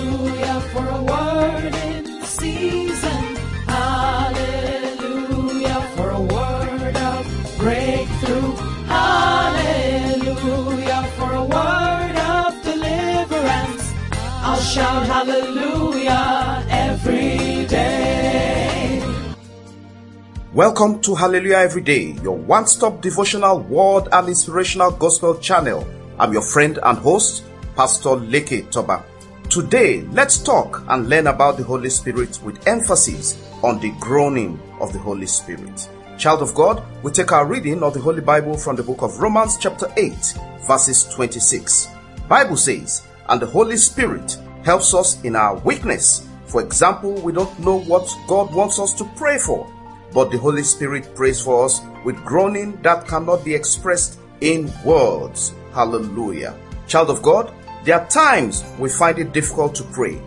Hallelujah for a word in season. Hallelujah for a word of breakthrough. Hallelujah for a word of deliverance. I'll shout hallelujah every day. Welcome to Hallelujah Every Day, your one stop devotional word and inspirational gospel channel. I'm your friend and host, Pastor Leke Toba. Today, let's talk and learn about the Holy Spirit with emphasis on the groaning of the Holy Spirit. Child of God, we take our reading of the Holy Bible from the book of Romans chapter 8, verses 26. Bible says, and the Holy Spirit helps us in our weakness. For example, we don't know what God wants us to pray for, but the Holy Spirit prays for us with groaning that cannot be expressed in words. Hallelujah. Child of God, there are times we find it difficult to pray.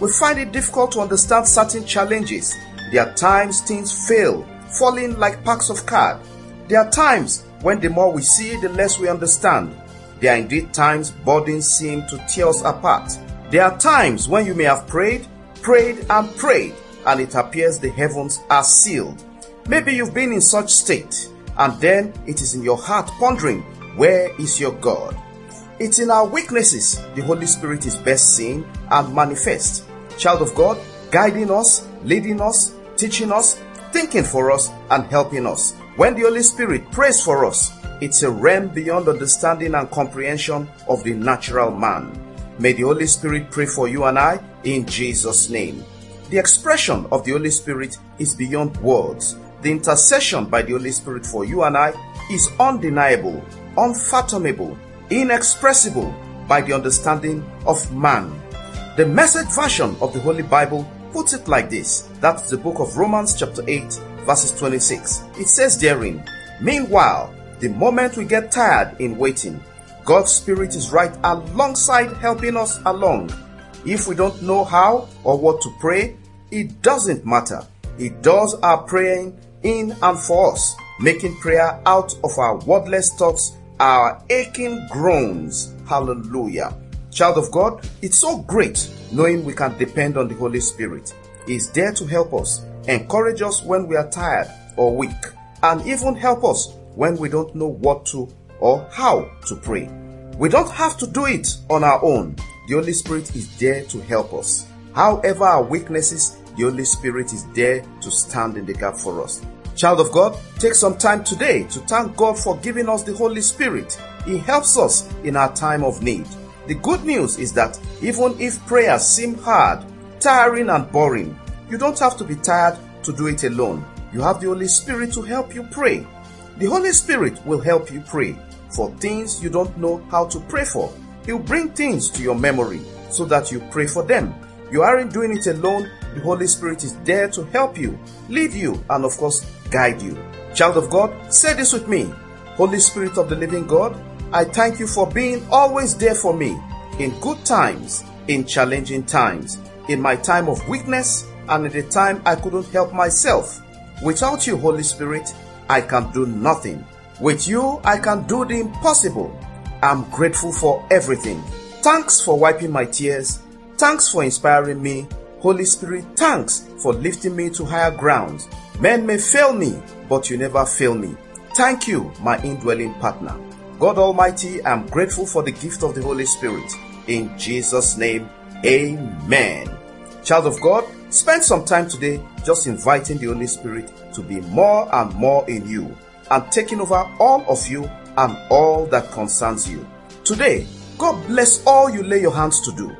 We find it difficult to understand certain challenges. There are times things fail, falling like packs of cards. There are times when the more we see, the less we understand. There are indeed times burdens seem to tear us apart. There are times when you may have prayed, prayed, and prayed, and it appears the heavens are sealed. Maybe you've been in such state, and then it is in your heart pondering, where is your God? It's in our weaknesses the Holy Spirit is best seen and manifest. Child of God, guiding us, leading us, teaching us, thinking for us, and helping us. When the Holy Spirit prays for us, it's a realm beyond understanding and comprehension of the natural man. May the Holy Spirit pray for you and I in Jesus' name. The expression of the Holy Spirit is beyond words. The intercession by the Holy Spirit for you and I is undeniable, unfathomable, inexpressible by the understanding of man. The message version of the Holy Bible puts it like this. That's the book of Romans chapter 8 verses 26. It says therein, Meanwhile, the moment we get tired in waiting, God's Spirit is right alongside helping us along. If we don't know how or what to pray, it doesn't matter. He does our praying in and for us, making prayer out of our wordless thoughts our aching groans. Hallelujah. Child of God, it's so great knowing we can depend on the Holy Spirit. He's there to help us, encourage us when we are tired or weak, and even help us when we don't know what to or how to pray. We don't have to do it on our own. The Holy Spirit is there to help us. However, our weaknesses, the Holy Spirit is there to stand in the gap for us. Child of God, take some time today to thank God for giving us the Holy Spirit. He helps us in our time of need. The good news is that even if prayers seem hard, tiring, and boring, you don't have to be tired to do it alone. You have the Holy Spirit to help you pray. The Holy Spirit will help you pray for things you don't know how to pray for. He'll bring things to your memory so that you pray for them. You aren't doing it alone. The Holy Spirit is there to help you, lead you, and of course, guide you. Child of God, say this with me. Holy Spirit of the living God, I thank you for being always there for me in good times, in challenging times, in my time of weakness, and in the time I couldn't help myself. Without you, Holy Spirit, I can do nothing. With you, I can do the impossible. I'm grateful for everything. Thanks for wiping my tears. Thanks for inspiring me. Holy Spirit, thanks for lifting me to higher grounds. Men may fail me, but you never fail me. Thank you, my indwelling partner. God Almighty, I'm grateful for the gift of the Holy Spirit. In Jesus' name, Amen. Child of God, spend some time today just inviting the Holy Spirit to be more and more in you and taking over all of you and all that concerns you. Today, God bless all you lay your hands to do.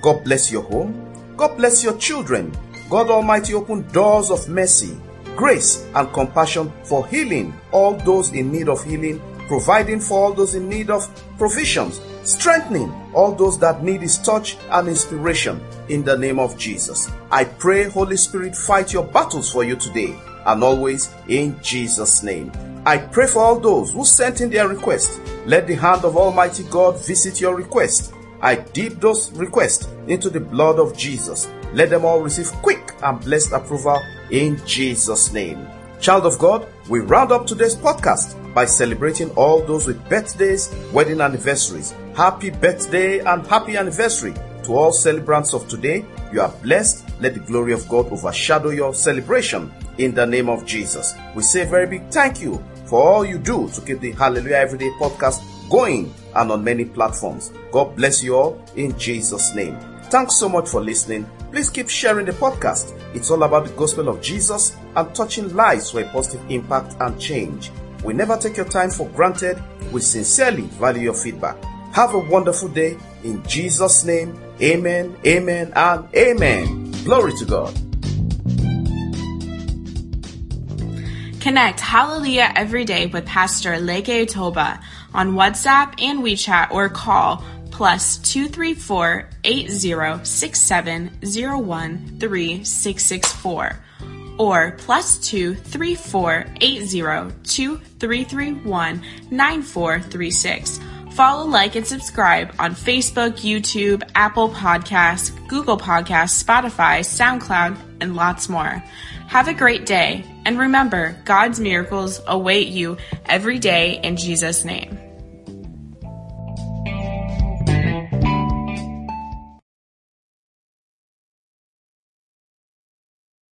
God bless your home. God bless your children. God Almighty open doors of mercy, grace, and compassion for healing all those in need of healing, providing for all those in need of provisions, strengthening all those that need His touch and inspiration in the name of Jesus. I pray, Holy Spirit, fight your battles for you today and always in Jesus' name. I pray for all those who sent in their request. Let the hand of Almighty God visit your request. I dip those requests into the blood of Jesus. Let them all receive quick and blessed approval in Jesus' name. Child of God, we round up today's podcast by celebrating all those with birthdays, wedding anniversaries. Happy birthday and happy anniversary To all celebrants of today, you are blessed. Let the glory of God overshadow your celebration in the name of Jesus. We say a very big thank you for all you do to keep the Hallelujah Everyday podcast going and on many platforms. God bless you all in Jesus' name. Thanks so much for listening. Please keep sharing the podcast. It's all about the gospel of Jesus and touching lives for a positive impact and change. We never take your time for granted. We sincerely value your feedback. Have a wonderful day. In Jesus' name, amen, amen, and amen. Glory to God. Connect Hallelujah every day with Pastor Leke Toba on WhatsApp and WeChat or call plus 234 8067 3664 or plus 234 2331 9436. Follow, like, and subscribe on Facebook, YouTube, Apple Podcasts, Google Podcasts, Spotify, SoundCloud, and lots more. Have a great day, and remember, God's miracles await you every day in Jesus' name.